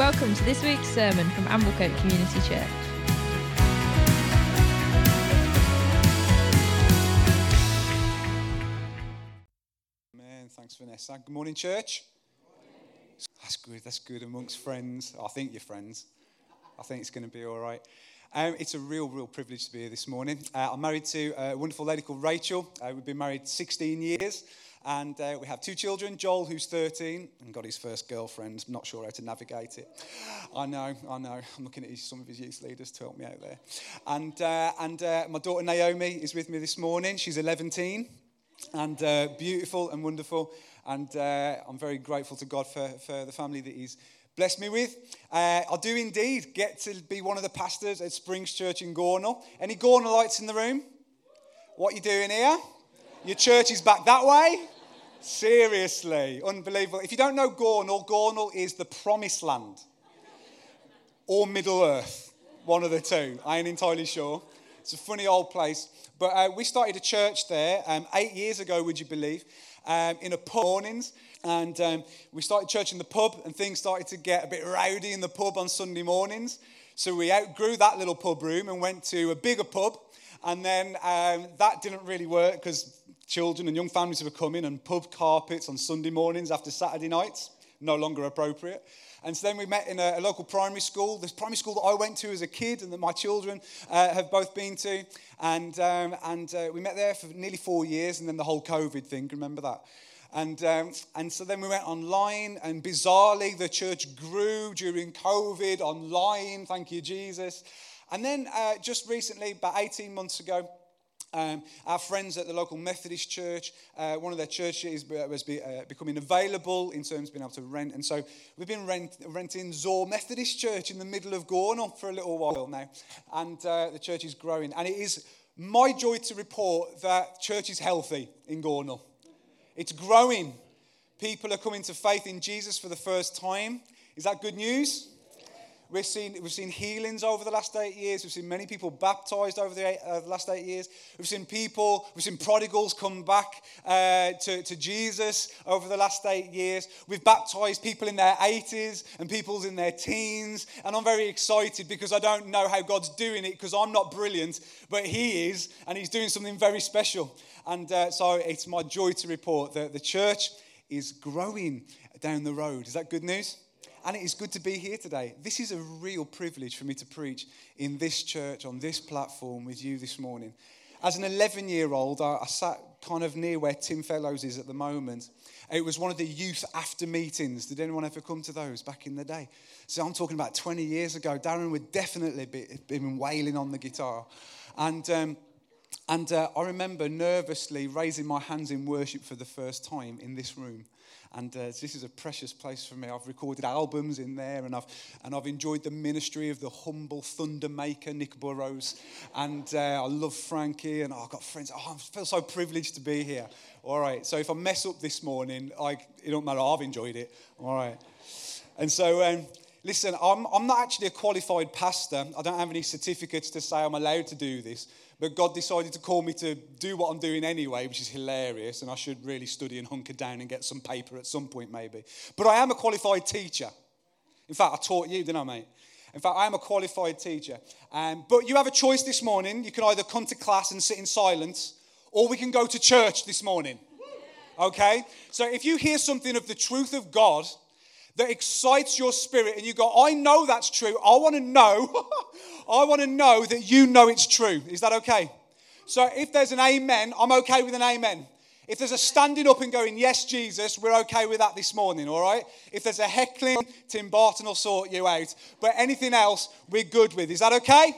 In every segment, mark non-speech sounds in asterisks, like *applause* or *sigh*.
Welcome to this week's sermon from Amblecote Community Church. Man, thanks, Vanessa. Good morning, church. That's good. That's good amongst friends. I think you're friends. I think it's going to be all right. Um, it's a real, real privilege to be here this morning. Uh, I'm married to a wonderful lady called Rachel. Uh, we've been married 16 years, and uh, we have two children. Joel, who's 13, and got his first girlfriend. Not sure how to navigate it. I know, I know. I'm looking at some of his youth leaders to help me out there. And uh, and uh, my daughter Naomi is with me this morning. She's 11 and uh, beautiful and wonderful. And uh, I'm very grateful to God for, for the family that He's blessed me with. Uh, I do indeed get to be one of the pastors at Springs Church in Gornal. Any Gornalites in the room? What are you doing here? Your church is back that way? Seriously, unbelievable. If you don't know Gornal, Gornal is the promised land or Middle Earth, one of the two. I ain't entirely sure. It's a funny old place. But uh, we started a church there um, eight years ago, would you believe, um, in a pub mornings. And um, we started church in the pub, and things started to get a bit rowdy in the pub on Sunday mornings. So we outgrew that little pub room and went to a bigger pub. And then um, that didn't really work because children and young families were coming, and pub carpets on Sunday mornings after Saturday nights, no longer appropriate. And so then we met in a, a, local primary school, this primary school that I went to as a kid and that my children uh, have both been to. And, um, and uh, we met there for nearly four years, and then the whole COVID thing, remember that? And, um, and so then we went online, and bizarrely, the church grew during COVID online. Thank you, Jesus. And then uh, just recently, about 18 months ago, um, our friends at the local Methodist church, uh, one of their churches was be, uh, becoming available in terms of being able to rent. And so we've been rent, renting Zoar Methodist Church in the middle of Gornal for a little while now. And uh, the church is growing. And it is my joy to report that church is healthy in Gornal. It's growing. People are coming to faith in Jesus for the first time. Is that good news? We've seen, we've seen healings over the last eight years. We've seen many people baptized over the, eight, uh, the last eight years. We've seen people, we've seen prodigals come back uh, to, to Jesus over the last eight years. We've baptized people in their 80s and people in their teens. And I'm very excited because I don't know how God's doing it because I'm not brilliant, but He is, and He's doing something very special. And uh, so it's my joy to report that the church is growing down the road. Is that good news? And it is good to be here today. This is a real privilege for me to preach in this church, on this platform with you this morning. As an 11 year old, I, I sat kind of near where Tim Fellows is at the moment. It was one of the youth after meetings. Did anyone ever come to those back in the day? So I'm talking about 20 years ago. Darren would definitely be, been wailing on the guitar. And, um, and uh, I remember nervously raising my hands in worship for the first time in this room. And uh, this is a precious place for me. I've recorded albums in there, and I've, and I've enjoyed the ministry of the humble thunder maker, Nick Burrows. And uh, I love Frankie, and oh, I've got friends. Oh, I feel so privileged to be here. All right, so if I mess up this morning, I, it don't matter, I've enjoyed it. All right. And so, um, listen, I'm, I'm not actually a qualified pastor. I don't have any certificates to say I'm allowed to do this. But God decided to call me to do what I'm doing anyway, which is hilarious. And I should really study and hunker down and get some paper at some point, maybe. But I am a qualified teacher. In fact, I taught you, didn't I, mate? In fact, I am a qualified teacher. Um, but you have a choice this morning. You can either come to class and sit in silence, or we can go to church this morning. Okay? So if you hear something of the truth of God, that excites your spirit and you go, I know that's true. I want to know. *laughs* I want to know that you know it's true. Is that okay? So if there's an amen, I'm okay with an amen. If there's a standing up and going, Yes, Jesus, we're okay with that this morning, all right? If there's a heckling, Tim Barton will sort you out. But anything else, we're good with. Is that okay?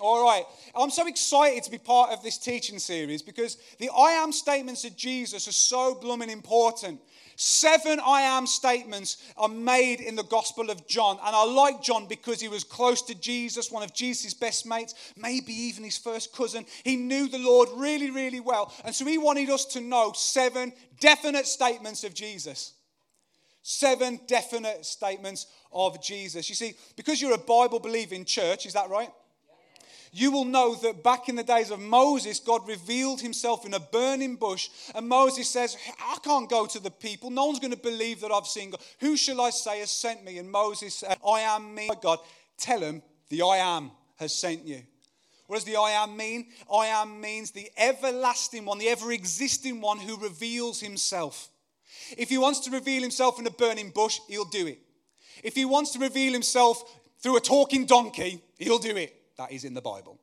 All right. I'm so excited to be part of this teaching series because the I am statements of Jesus are so blooming important. Seven I am statements are made in the Gospel of John. And I like John because he was close to Jesus, one of Jesus' best mates, maybe even his first cousin. He knew the Lord really, really well. And so he wanted us to know seven definite statements of Jesus. Seven definite statements of Jesus. You see, because you're a Bible believing church, is that right? You will know that back in the days of Moses, God revealed himself in a burning bush. And Moses says, I can't go to the people. No one's going to believe that I've seen God. Who shall I say has sent me? And Moses said, I am me. God, tell him the I am has sent you. What does the I am mean? I am means the everlasting one, the ever existing one who reveals himself. If he wants to reveal himself in a burning bush, he'll do it. If he wants to reveal himself through a talking donkey, he'll do it. That is in the Bible.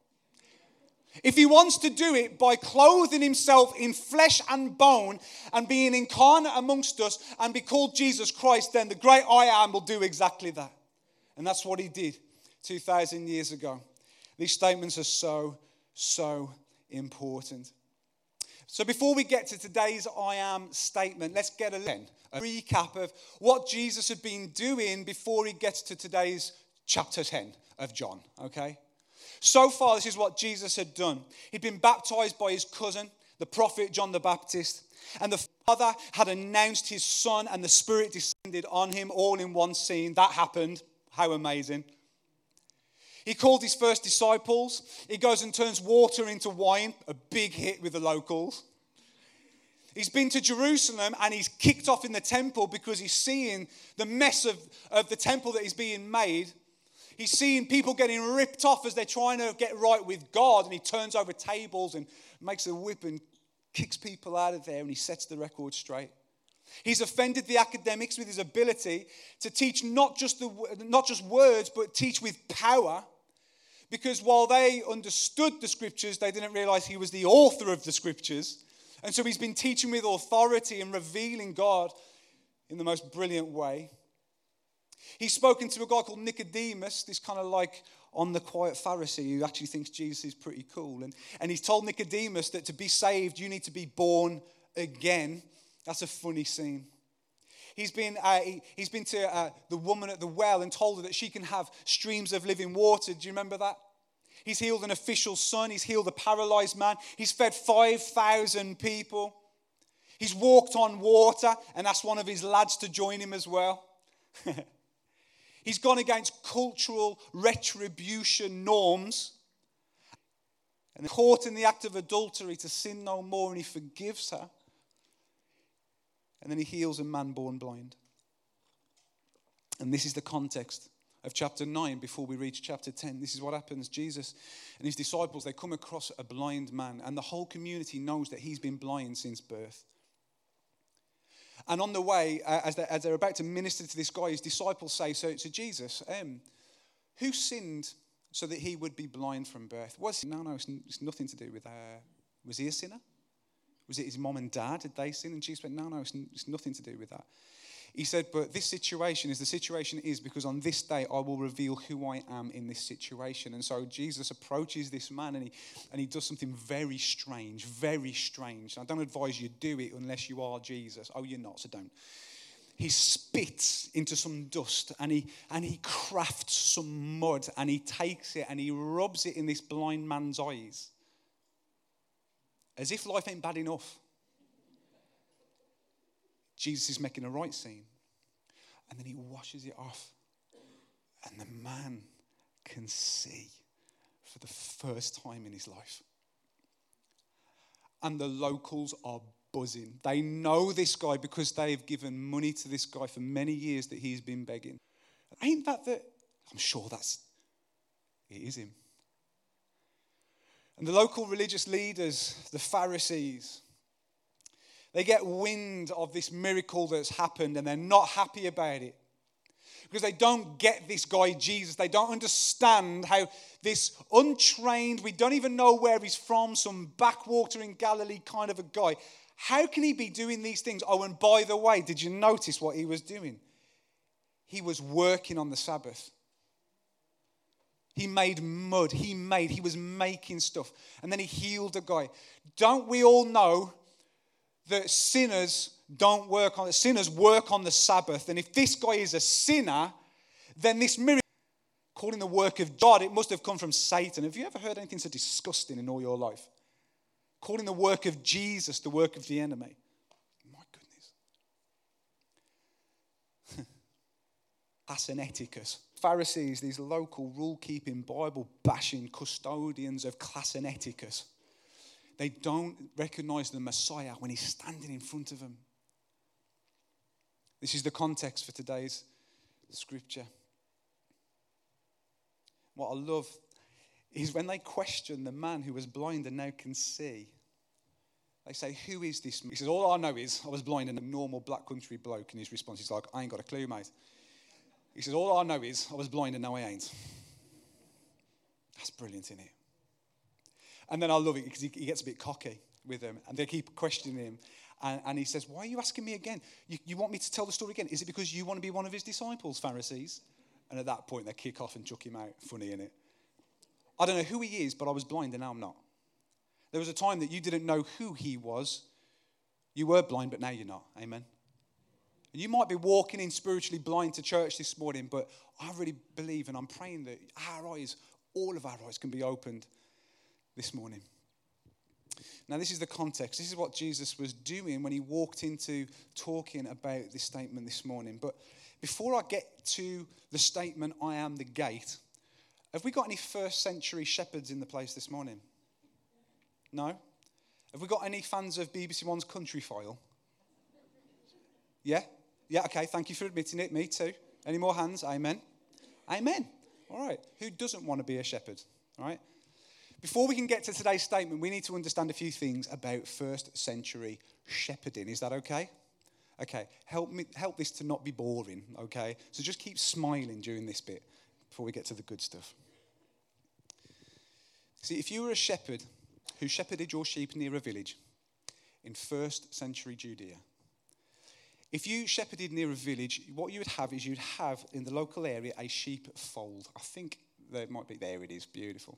If he wants to do it by clothing himself in flesh and bone and being incarnate amongst us and be called Jesus Christ, then the great I am will do exactly that. And that's what he did 2,000 years ago. These statements are so, so important. So before we get to today's I am statement, let's get a, a recap of what Jesus had been doing before he gets to today's chapter 10 of John, okay? So far, this is what Jesus had done. He'd been baptized by his cousin, the prophet John the Baptist, and the Father had announced his Son, and the Spirit descended on him all in one scene. That happened. How amazing. He called his first disciples. He goes and turns water into wine, a big hit with the locals. He's been to Jerusalem and he's kicked off in the temple because he's seeing the mess of, of the temple that is being made. He's seeing people getting ripped off as they're trying to get right with God, and he turns over tables and makes a whip and kicks people out of there, and he sets the record straight. He's offended the academics with his ability to teach not just, the, not just words, but teach with power. Because while they understood the scriptures, they didn't realize he was the author of the scriptures. And so he's been teaching with authority and revealing God in the most brilliant way. He's spoken to a guy called Nicodemus, this kind of like on the quiet Pharisee who actually thinks Jesus is pretty cool. And, and he's told Nicodemus that to be saved, you need to be born again. That's a funny scene. He's been, uh, he, has been to uh, the woman at the well and told her that she can have streams of living water. Do you remember that? He's healed an official son. He's healed a paralyzed man. He's fed 5,000 people. He's walked on water and asked one of his lads to join him as well. *laughs* He's gone against cultural retribution norms and caught in the act of adultery to sin no more, and he forgives her. And then he heals a man born blind. And this is the context of chapter 9 before we reach chapter 10. This is what happens. Jesus and his disciples, they come across a blind man, and the whole community knows that he's been blind since birth. And on the way, uh, as, they're, as, they're, about to minister to this guy, his disciples say so to Jesus, um, Who sinned so that he would be blind from birth? Was no, no, it's, it's nothing to do with. Uh, was he a sinner? Was it his mom and dad? Did they sin? And Jesus went, No, no, it's, it's nothing to do with that. He said, But this situation is the situation is because on this day I will reveal who I am in this situation. And so Jesus approaches this man and he, and he does something very strange, very strange. I don't advise you do it unless you are Jesus. Oh, you're not, so don't. He spits into some dust and he, and he crafts some mud and he takes it and he rubs it in this blind man's eyes as if life ain't bad enough. Jesus is making a right scene. And then he washes it off. And the man can see for the first time in his life. And the locals are buzzing. They know this guy because they've given money to this guy for many years that he's been begging. Ain't that the. I'm sure that's. It is him. And the local religious leaders, the Pharisees, they get wind of this miracle that's happened and they're not happy about it. Because they don't get this guy, Jesus. They don't understand how this untrained, we don't even know where he's from, some backwater in Galilee kind of a guy. How can he be doing these things? Oh, and by the way, did you notice what he was doing? He was working on the Sabbath. He made mud. He made, he was making stuff. And then he healed a guy. Don't we all know that sinners don't work on sinners work on the Sabbath? And if this guy is a sinner, then this miracle calling the work of God, it must have come from Satan. Have you ever heard anything so disgusting in all your life? Calling the work of Jesus the work of the enemy. My goodness. *laughs* Classineticus. Pharisees, these local rule keeping, Bible bashing custodians of Classineticus, they don't recognize the Messiah when he's standing in front of them. This is the context for today's scripture. What I love is when they question the man who was blind and now can see. They say, Who is this man? He says, All I know is I was blind and a normal black country bloke. And his response is like, I ain't got a clue, mate. He says, All I know is I was blind and now I ain't. That's brilliant, isn't it? And then I love it because he, he gets a bit cocky with them and they keep questioning him. And, and, he says, Why are you asking me again? You, you, want me to tell the story again? Is it because you want to be one of his disciples, Pharisees? And at that point, they kick off and chuck him out. Funny, isn't it? I don't know who he is, but I was blind and now I'm not. There was a time that you didn't know who he was. You were blind, but now you're not. Amen. And you might be walking in spiritually blind to church this morning, but I really believe and I'm praying that our eyes, all of our eyes, can be opened this morning. Now, this is the context. This is what Jesus was doing when he walked into talking about this statement this morning. But before I get to the statement, I am the gate, have we got any first century shepherds in the place this morning? No? Have we got any fans of BBC One's Countryfile? Yeah? Yeah, okay, thank you for admitting it. Me too. Any more hands? Amen. Amen. All right. Who doesn't want to be a shepherd? All right. Before we can get to today's statement, we need to understand a few things about first century shepherding. Is that okay? Okay. Help me help this to not be boring, okay? So just keep smiling during this bit before we get to the good stuff. See, if you were a shepherd who shepherded your sheep near a village in first century Judea, if you shepherded near a village, what you would have is you'd have in the local area a sheep fold. I think there might be, there it is, beautiful.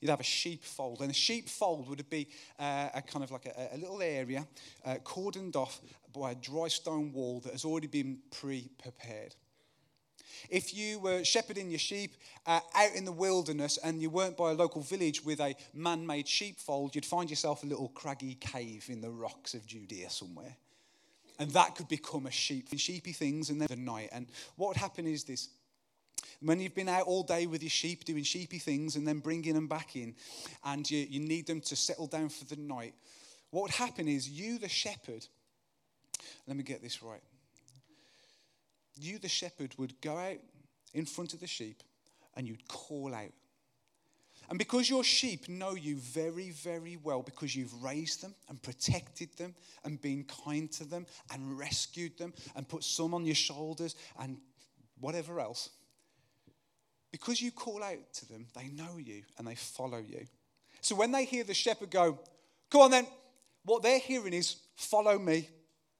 You'd have a sheepfold. and a sheepfold would be uh, a kind of like a, a little area uh, cordoned off by a dry stone wall that has already been pre prepared. If you were shepherding your sheep uh, out in the wilderness and you weren't by a local village with a man made sheepfold, you'd find yourself a little craggy cave in the rocks of Judea somewhere. And that could become a sheep, sheepy things, then the night. And what would happen is this when you've been out all day with your sheep doing sheepy things and then bringing them back in, and you, you need them to settle down for the night, what would happen is you, the shepherd, let me get this right you, the shepherd, would go out in front of the sheep and you'd call out. And because your sheep know you very, very well, because you've raised them and protected them and been kind to them and rescued them and put some on your shoulders and whatever else, because you call out to them, they know you and they follow you. So when they hear the shepherd go, Come on then, what they're hearing is, Follow me.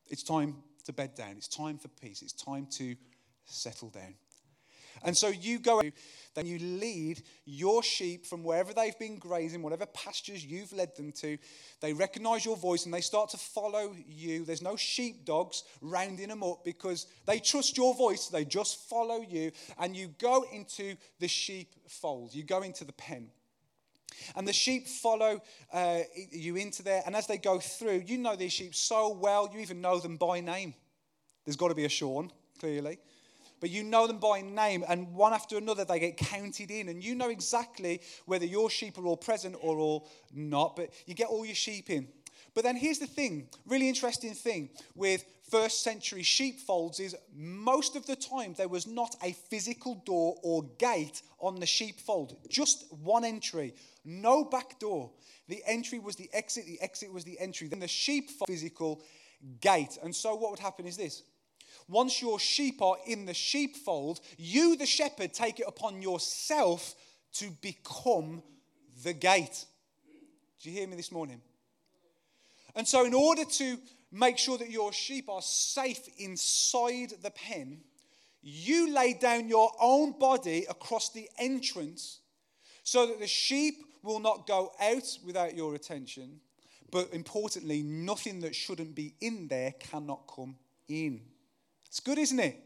It's time to bed down. It's time for peace. It's time to settle down. And so you go, then you lead your sheep from wherever they've been grazing, whatever pastures you've led them to. They recognize your voice and they start to follow you. There's no sheepdogs rounding them up because they trust your voice. They just follow you. And you go into the sheepfold, you go into the pen. And the sheep follow uh, you into there. And as they go through, you know these sheep so well, you even know them by name. There's got to be a Sean, clearly. But you know them by name, and one after another they get counted in. And you know exactly whether your sheep are all present or all not. But you get all your sheep in. But then here's the thing really interesting thing with first century sheepfolds is most of the time there was not a physical door or gate on the sheepfold, just one entry, no back door. The entry was the exit, the exit was the entry. Then the sheep physical gate. And so what would happen is this. Once your sheep are in the sheepfold, you, the shepherd, take it upon yourself to become the gate. Do you hear me this morning? And so, in order to make sure that your sheep are safe inside the pen, you lay down your own body across the entrance so that the sheep will not go out without your attention. But importantly, nothing that shouldn't be in there cannot come in. It's good, isn't it?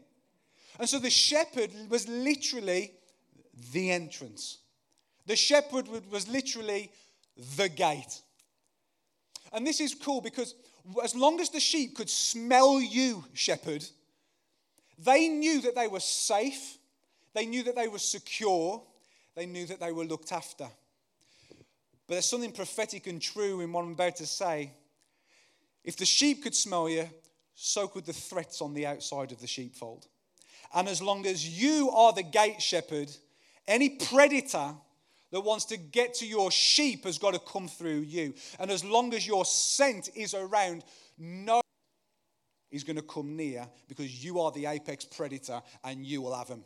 And so the shepherd was literally the entrance. The shepherd was literally the gate. And this is cool because as long as the sheep could smell you, shepherd, They knew that they were safe, they knew that they were secure, they knew that they were looked after. But there's something prophetic and true in what I'm about to say. If the sheep could smell you, so could the threats on the outside of the sheepfold. And as long as you are the gate shepherd, any predator that wants to get to your sheep has got to come through you. And as long as your scent is around, no is going to come near because you are the apex predator and you will have him.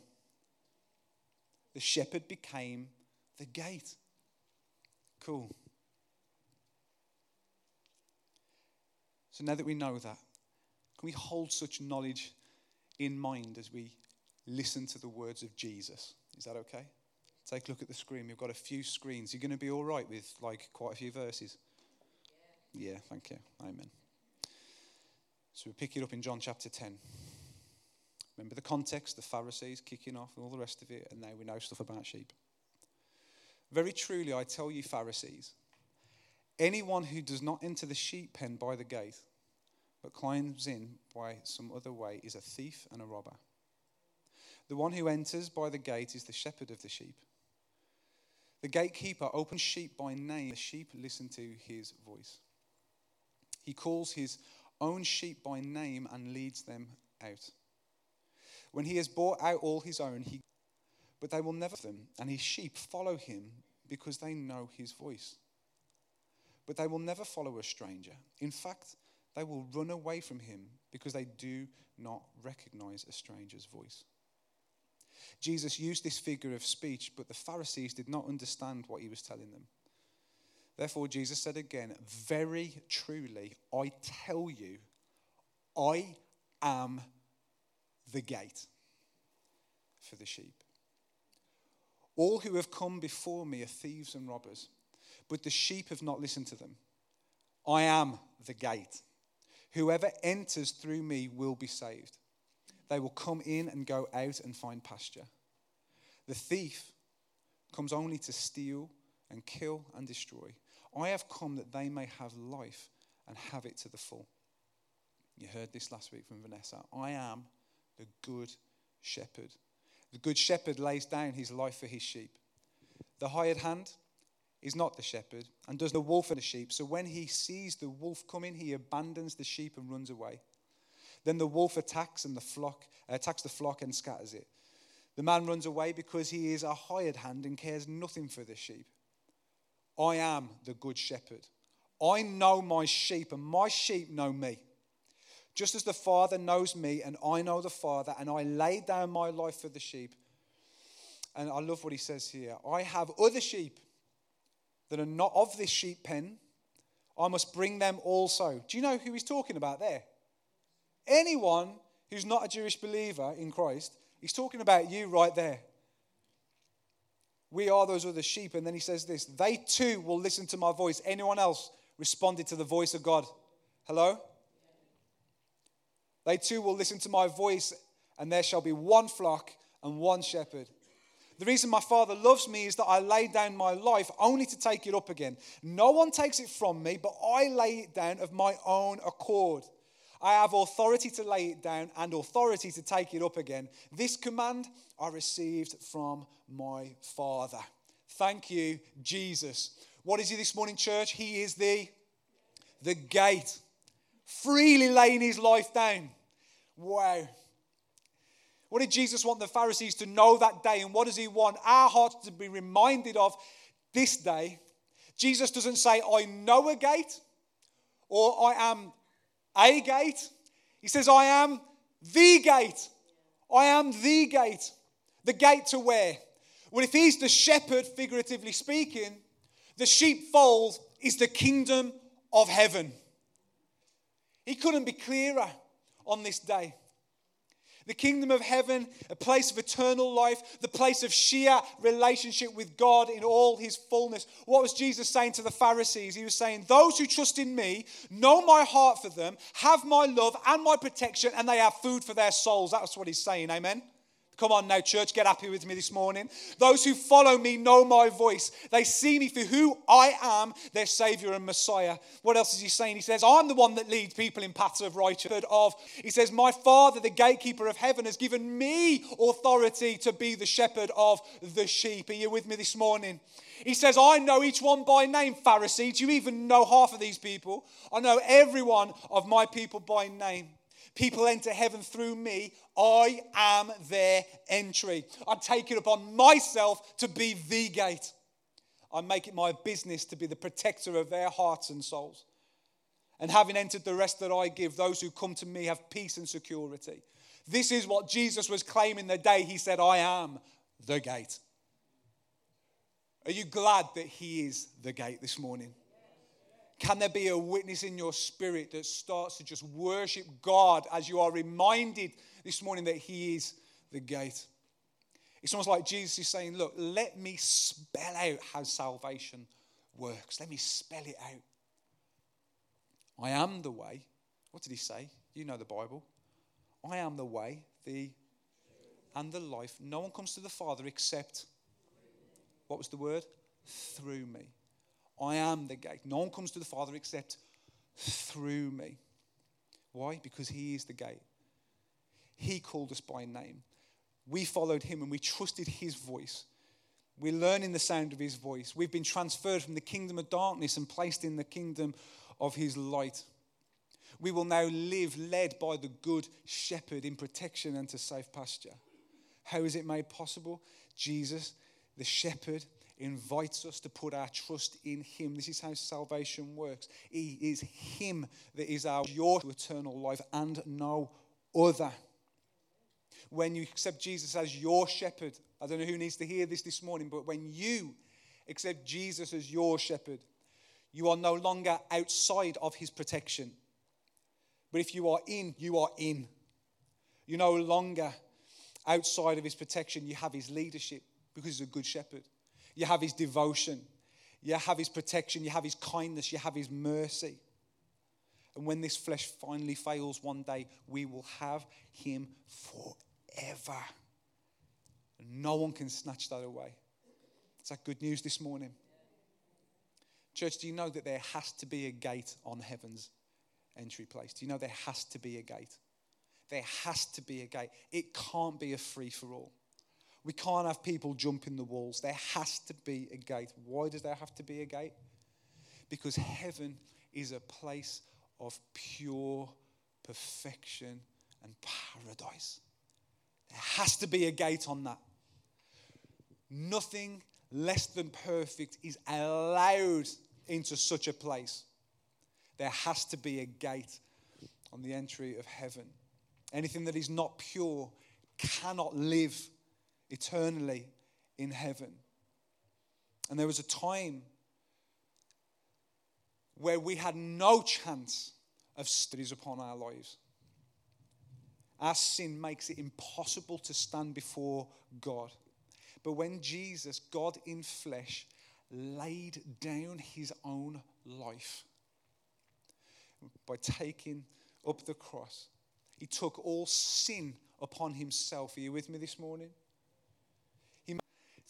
The shepherd became the gate. Cool. So now that we know that, can we hold such knowledge in mind as we listen to the words of Jesus? Is that okay? Take a look at the screen. We've got a few screens. You're going to be all right with like quite a few verses? Yeah, yeah thank you. Amen. So we pick it up in John chapter 10. Remember the context, the Pharisees kicking off and all the rest of it, and now we know stuff about sheep. Very truly, I tell you, Pharisees, anyone who does not enter the sheep pen by the gate, but climbs in by some other way, is a thief and a robber. The one who enters by the gate is the shepherd of the sheep. The gatekeeper opens sheep by name. The sheep listen to his voice. He calls his own sheep by name and leads them out. When he has brought out all his own, he but they will never them, and his sheep follow him because they know his voice. But they will never follow a stranger. In fact, they will run away from him because they do not recognize a stranger's voice. Jesus used this figure of speech, but the Pharisees did not understand what he was telling them. Therefore, Jesus said again, Very truly, I tell you, I am the gate for the sheep. All who have come before me are thieves and robbers, but the sheep have not listened to them. I am the gate. Whoever enters through me will be saved. They will come in and go out and find pasture. The thief comes only to steal and kill and destroy. I have come that they may have life and have it to the full. You heard this last week from Vanessa. I am the good shepherd. The good shepherd lays down his life for his sheep. The hired hand is not the shepherd and does the wolf and the sheep. So when he sees the wolf coming, he abandons the sheep and runs away. Then the wolf attacks and the flock uh, attacks the flock and scatters it. The man runs away because he is a hired hand and cares nothing for the sheep. I am the good shepherd. I know my sheep and my sheep know me. Just as the Father knows me and I know the Father and I lay down my life for the sheep. And I love what he says here. I have other sheep that are not of this sheep pen. I must bring them also. Do you know who he's talking about there? anyone who's not a Jewish believer in Christ, he's talking about you right there. We are those other sheep. And then he says this they too will listen to my voice. Anyone else responded to the voice of God? Hello? They too will listen to my voice, and there shall be one flock and one shepherd. The reason my Father loves me is that I lay down my life only to take it up again. No one takes it from me, but I lay it down of my own accord. I have authority to lay it down and authority to take it up again. This command I received from my Father. Thank you, Jesus. What is he this morning, church? He is the, the gate, freely laying his life down. Wow. What did Jesus want the Pharisees to know that day? And what does he want our hearts to be reminded of this day? Jesus doesn't say, I know a gate or I am a gate. He says, I am the gate. I am the gate. The gate to where? Well, if he's the shepherd, figuratively speaking, the sheepfold is the kingdom of heaven. He couldn't be clearer on this day the kingdom of heaven, a place of eternal life, the place of sheer relationship with God in all his fullness. What was Jesus saying to the Pharisees? He was saying, Those who trust in me know my heart for them, have my love and my protection, and they have food for their souls. That's what he's saying. Amen. Come on now, church, get happy with me this morning. Those who follow me know my voice. They see me for who I am, their Savior and Messiah. What else is he saying? He says, I'm the one that leads people in paths of righteousness. Of he says, My Father, the gatekeeper of heaven, has given me authority to be the shepherd of the sheep. Are you with me this morning? He says, I know each one by name, Pharisees. You even know half of these people? I know every one of my people by name. People enter heaven through me. I am their entry. I take it upon myself to be the gate. I make it my business to be the protector of their hearts and souls. And having entered the rest that I give, those who come to me have peace and security. This is what Jesus was claiming the day he said, I am the gate. Are you glad that he is the gate this morning? Can there be a witness in your spirit that starts to just worship God as you are reminded this morning that He is the gate? It's almost like Jesus is saying, Look, let me spell out how salvation works. Let me spell it out. I am the way. What did He say? You know the Bible. I am the way, the and the life. No one comes to the Father except, what was the word? Through me. I am the gate. No one comes to the Father except through me. Why? Because He is the gate. He called us by name. We followed Him and we trusted His voice. We're learning the sound of His voice. We've been transferred from the kingdom of darkness and placed in the kingdom of His light. We will now live led by the good shepherd in protection and to safe pasture. How is it made possible? Jesus, the shepherd, invites us to put our trust in Him. This is how salvation works. He is Him that is our your eternal life and no other. When you accept Jesus as your shepherd, I don't know who needs to hear this this morning, but when you accept Jesus as your shepherd, you are no longer outside of His protection. But if you are in, you are in. You're no longer outside of His protection, you have His leadership because He's a good shepherd. You have his devotion. You have his protection. You have his kindness. You have his mercy. And when this flesh finally fails one day, we will have him forever. No one can snatch that away. Is that good news this morning? Church, do you know that there has to be a gate on heaven's entry place? Do you know there has to be a gate? There has to be a gate. It can't be a free for all. We can't have people jumping the walls. There has to be a gate. Why does there have to be a gate? Because heaven is a place of pure perfection and paradise. There has to be a gate on that. Nothing less than perfect is allowed into such a place. There has to be a gate on the entry of heaven. Anything that is not pure cannot live eternally in heaven. And there was a time where we had no chance of studies upon our lives. Our sin makes it impossible to stand before God. But when Jesus, God in flesh, laid down his own life by taking up the cross, he took all sin upon himself. Are you with me this morning?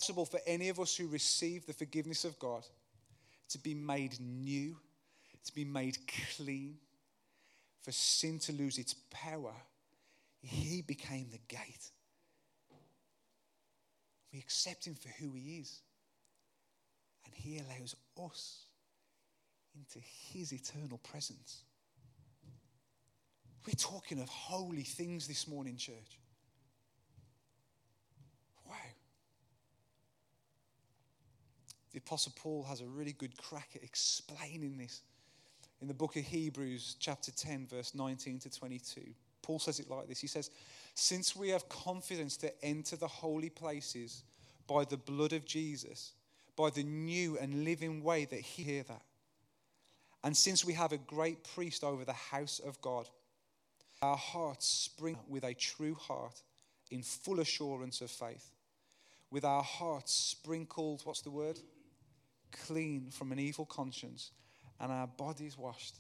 Possible for any of us who receive the forgiveness of God to be made new, to be made clean, for sin to lose its power. He became the gate. We accept him for who he is. And he allows us into his eternal presence. We're talking of holy things this morning, church. The Apostle Paul has a really good crack at explaining this in the book of Hebrews, chapter 10, verse 19 to 22. Paul says it like this He says, Since we have confidence to enter the holy places by the blood of Jesus, by the new and living way that he hear that. And since we have a great priest over the house of God, our hearts spring with a true heart in full assurance of faith. With our hearts sprinkled, what's the word? Clean from an evil conscience and our bodies washed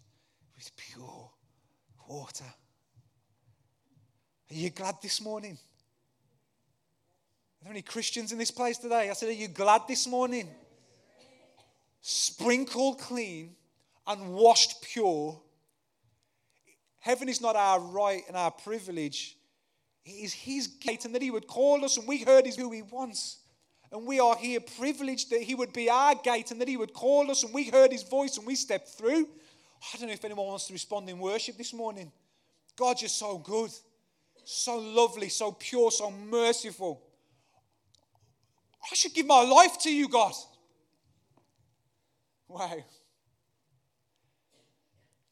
with pure water. Are you glad this morning? Are there any Christians in this place today? I said, Are you glad this morning? Sprinkled clean and washed pure. Heaven is not our right and our privilege. It is His gate, and that He would call us, and we heard is who He wants. And we are here privileged that He would be our gate and that He would call us, and we heard His voice and we stepped through. I don't know if anyone wants to respond in worship this morning. God, you're so good, so lovely, so pure, so merciful. I should give my life to you, God. Wow.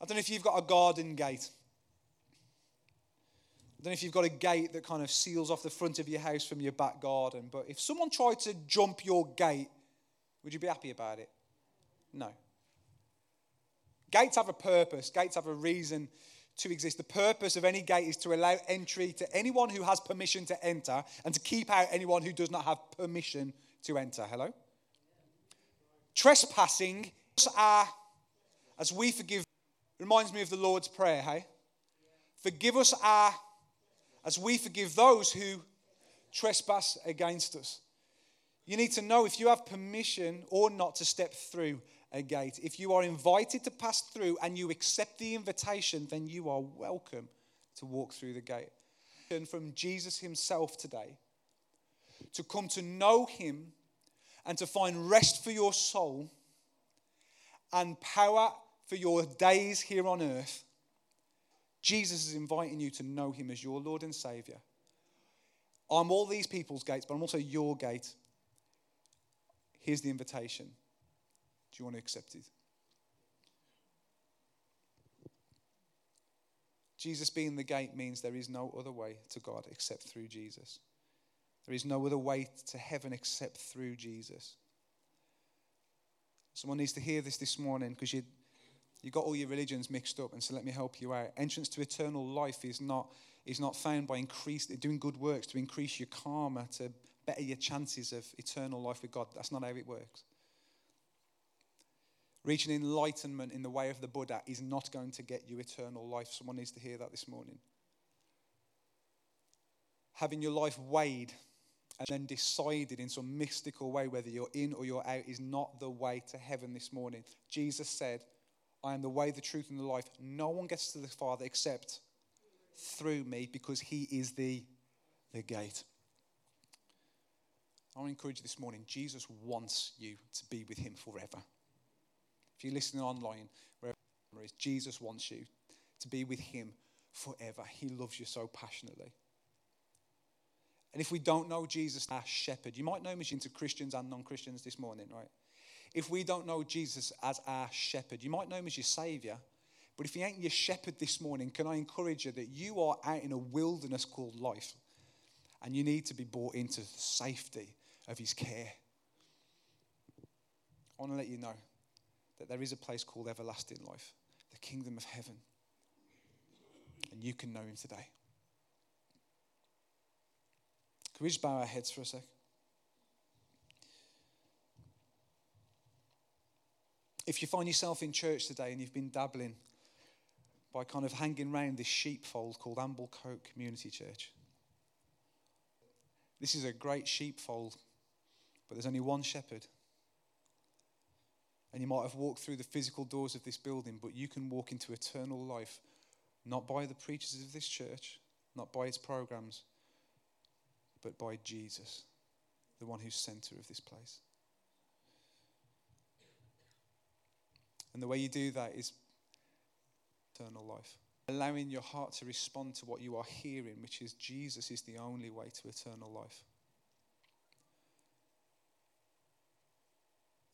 I don't know if you've got a garden gate. I don't know if you've got a gate that kind of seals off the front of your house from your back garden, but if someone tried to jump your gate, would you be happy about it? No. Gates have a purpose, gates have a reason to exist. The purpose of any gate is to allow entry to anyone who has permission to enter and to keep out anyone who does not have permission to enter. Hello? Trespassing as we forgive, reminds me of the Lord's Prayer, hey? Forgive us our as we forgive those who trespass against us. You need to know if you have permission or not to step through a gate. If you are invited to pass through and you accept the invitation, then you are welcome to walk through the gate. And from Jesus himself today, to come to know him and to find rest for your soul and power for your days here on earth Jesus is inviting you to know him as your Lord and Savior. I'm all these people's gates, but I'm also your gate. Here's the invitation. Do you want to accept it? Jesus being the gate means there is no other way to God except through Jesus. There is no other way to heaven except through Jesus. Someone needs to hear this this morning because you you got all your religions mixed up, and so let me help you out. Entrance to eternal life is not, is not found by increase, doing good works to increase your karma, to better your chances of eternal life with God. That's not how it works. Reaching enlightenment in the way of the Buddha is not going to get you eternal life. Someone needs to hear that this morning. Having your life weighed and then decided in some mystical way whether you're in or you're out is not the way to heaven this morning. Jesus said, I am the way, the truth, and the life. No one gets to the Father except through me because He is the, the gate. I want to encourage you this morning Jesus wants you to be with Him forever. If you're listening online, wherever it is, Jesus wants you to be with Him forever. He loves you so passionately. And if we don't know Jesus, our shepherd, you might know as into Christians and non Christians this morning, right? If we don't know Jesus as our shepherd. You might know him as your savior, but if he ain't your shepherd this morning, can I encourage you that you are out in a wilderness called life and you need to be brought into the safety of his care? I want to let you know that there is a place called everlasting life, the kingdom of heaven. And you can know him today. Can we just bow our heads for a sec? If you find yourself in church today and you've been dabbling by kind of hanging around this sheepfold called Amblecote Community Church, this is a great sheepfold, but there's only one shepherd. And you might have walked through the physical doors of this building, but you can walk into eternal life not by the preachers of this church, not by its programs, but by Jesus, the one who's center of this place. And the way you do that is eternal life. Allowing your heart to respond to what you are hearing, which is Jesus is the only way to eternal life.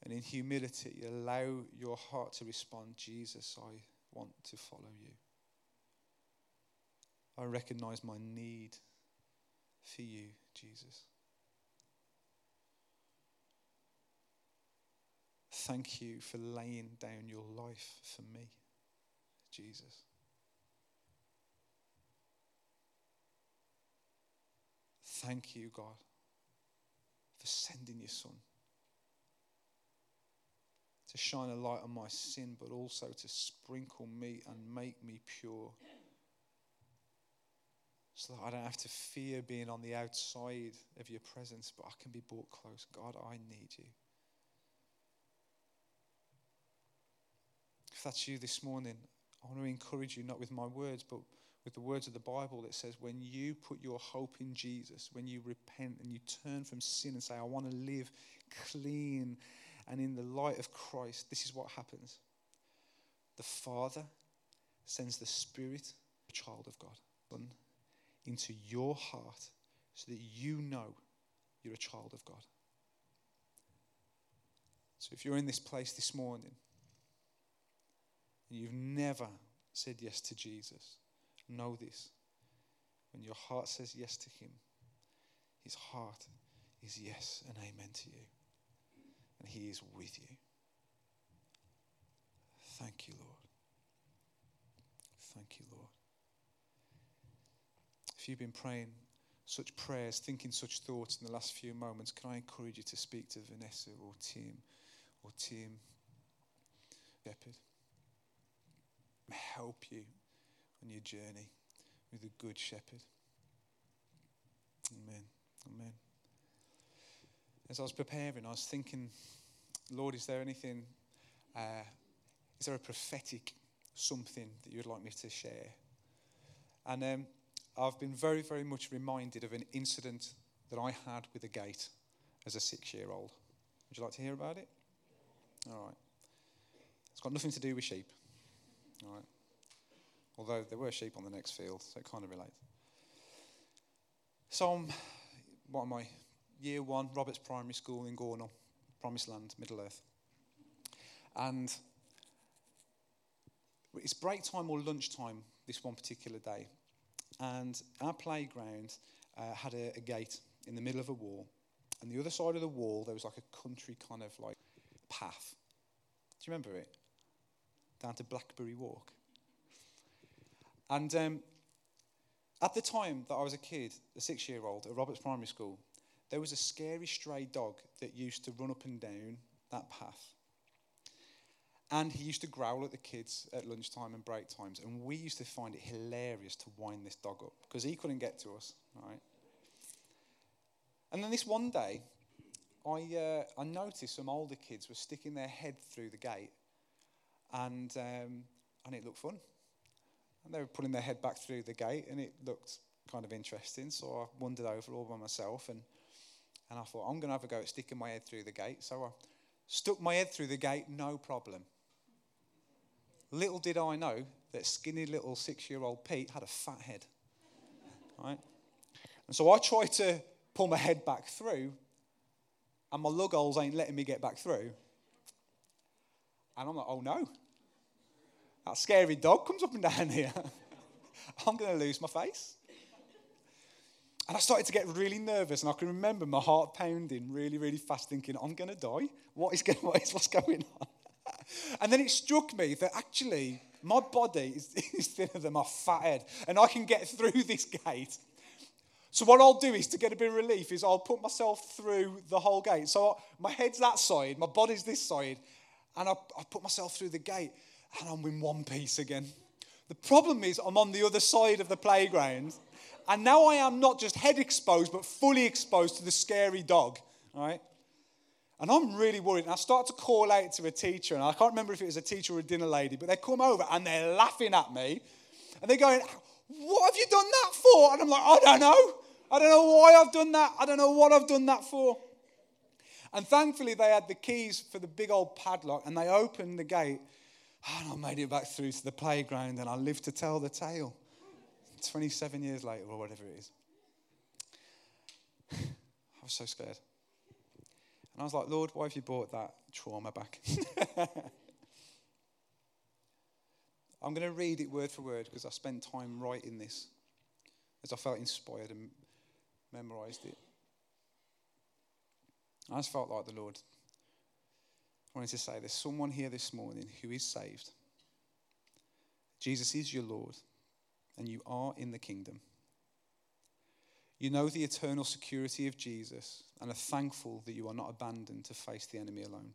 And in humility, allow your heart to respond Jesus, I want to follow you. I recognize my need for you, Jesus. Thank you for laying down your life for me, Jesus. Thank you, God, for sending your Son to shine a light on my sin, but also to sprinkle me and make me pure. so that I don't have to fear being on the outside of your presence, but I can be brought close. God, I need you. If that's you this morning, I want to encourage you, not with my words, but with the words of the Bible that says, when you put your hope in Jesus, when you repent and you turn from sin and say, I want to live clean and in the light of Christ, this is what happens. The Father sends the Spirit, the child of God, into your heart so that you know you're a child of God. So if you're in this place this morning and you've never said yes to Jesus, know this. When your heart says yes to Him, His heart is yes and amen to you. And He is with you. Thank you, Lord. Thank you, Lord. If you've been praying such prayers, thinking such thoughts in the last few moments, can I encourage you to speak to Vanessa or Tim or Tim Shepherd? Help you on your journey with the Good Shepherd. Amen. Amen. As I was preparing, I was thinking, Lord, is there anything, uh, is there a prophetic something that you'd like me to share? And um, I've been very, very much reminded of an incident that I had with a gate as a six year old. Would you like to hear about it? All right. It's got nothing to do with sheep. All right. Although there were sheep on the next field, so it kind of relates. So, I'm, what am I? Year one, Roberts Primary School in Gornal, Promised Land, Middle Earth. And it's break time or lunchtime this one particular day. And our playground uh, had a, a gate in the middle of a wall. And the other side of the wall, there was like a country kind of like path. Do you remember it? Down to Blackberry Walk. And um, at the time that I was a kid, a six year old at Roberts Primary School, there was a scary stray dog that used to run up and down that path. And he used to growl at the kids at lunchtime and break times. And we used to find it hilarious to wind this dog up because he couldn't get to us, right? And then this one day, I, uh, I noticed some older kids were sticking their head through the gate, and, um, and it looked fun. And they were putting their head back through the gate, and it looked kind of interesting. So I wandered over all by myself, and, and I thought, I'm going to have a go at sticking my head through the gate. So I stuck my head through the gate, no problem. Little did I know that skinny little six year old Pete had a fat head. Right? And so I tried to pull my head back through, and my lug holes ain't letting me get back through. And I'm like, oh no. That scary dog comes up and down here. *laughs* I'm going to lose my face. And I started to get really nervous, and I can remember my heart pounding really, really fast, thinking, I'm going to die. What is going, *laughs* what is, what's going on? *laughs* and then it struck me that actually my body is, is thinner than my fat head, and I can get through this gate. So what I'll do is to get a bit of relief is I'll put myself through the whole gate. So my head's that side, my body's this side, and I, I put myself through the gate, and I'm in one piece again. The problem is I'm on the other side of the playground, and now I am not just head exposed, but fully exposed to the scary dog. Right? And I'm really worried. And I start to call out to a teacher, and I can't remember if it was a teacher or a dinner lady, but they come over and they're laughing at me. And they're going, What have you done that for? And I'm like, I don't know. I don't know why I've done that. I don't know what I've done that for. And thankfully, they had the keys for the big old padlock, and they opened the gate. And I made it back through to the playground, and I lived to tell the tale 27 years later, or whatever it is. *sighs* I was so scared. And I was like, Lord, why have you brought that trauma back? *laughs* I'm going to read it word for word because I spent time writing this as I felt inspired and memorized it. I just felt like the Lord wanted to say there's someone here this morning who is saved. Jesus is your Lord, and you are in the kingdom. You know the eternal security of Jesus and are thankful that you are not abandoned to face the enemy alone.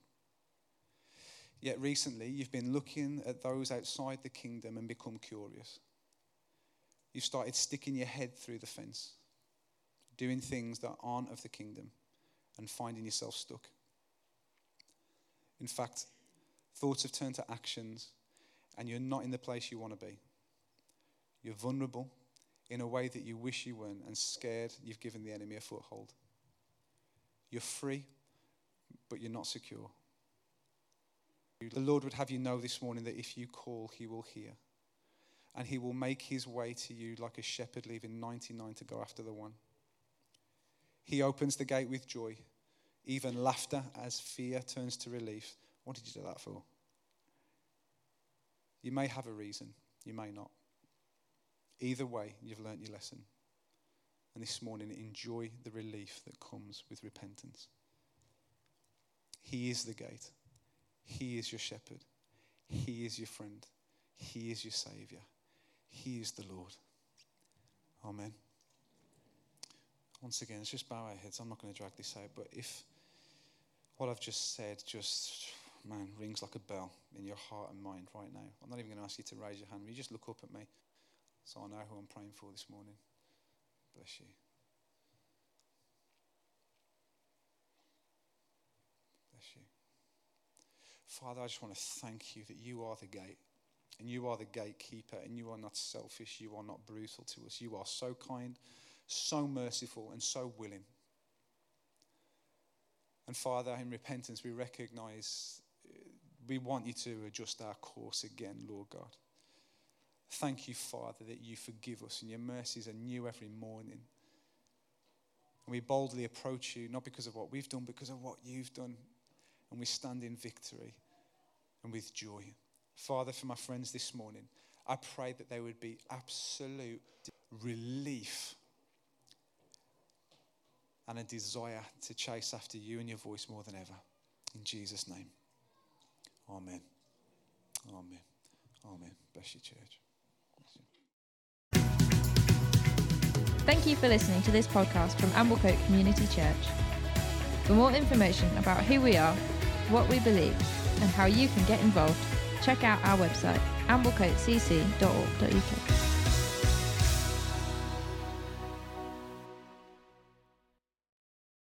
Yet recently, you've been looking at those outside the kingdom and become curious. You've started sticking your head through the fence, doing things that aren't of the kingdom, and finding yourself stuck. In fact, thoughts have turned to actions, and you're not in the place you want to be. You're vulnerable in a way that you wish you weren't, and scared you've given the enemy a foothold. You're free, but you're not secure. The Lord would have you know this morning that if you call, He will hear. And He will make His way to you like a shepherd leaving 99 to go after the one. He opens the gate with joy, even laughter as fear turns to relief. What did you do that for? You may have a reason, you may not. Either way, you've learnt your lesson. And this morning, enjoy the relief that comes with repentance. He is the gate. He is your shepherd. He is your friend. He is your Savior. He is the Lord. Amen. Once again, let's just bow our heads. I'm not going to drag this out, but if what I've just said just, man, rings like a bell in your heart and mind right now, I'm not even going to ask you to raise your hand. You just look up at me so I know who I'm praying for this morning. Bless you. Bless you. Father, I just want to thank you that you are the gate and you are the gatekeeper and you are not selfish. You are not brutal to us. You are so kind, so merciful, and so willing. And Father, in repentance, we recognize we want you to adjust our course again, Lord God. Thank you, Father, that you forgive us and your mercies are new every morning. And we boldly approach you, not because of what we've done, because of what you've done and we stand in victory and with joy. Father, for my friends this morning, I pray that there would be absolute relief and a desire to chase after you and your voice more than ever. In Jesus' name. Amen. Amen. Amen. Bless you, church. Thank you for listening to this podcast from Amblecote Community Church. For more information about who we are, what we believe, and how you can get involved, check out our website, amblecotecc.org.uk.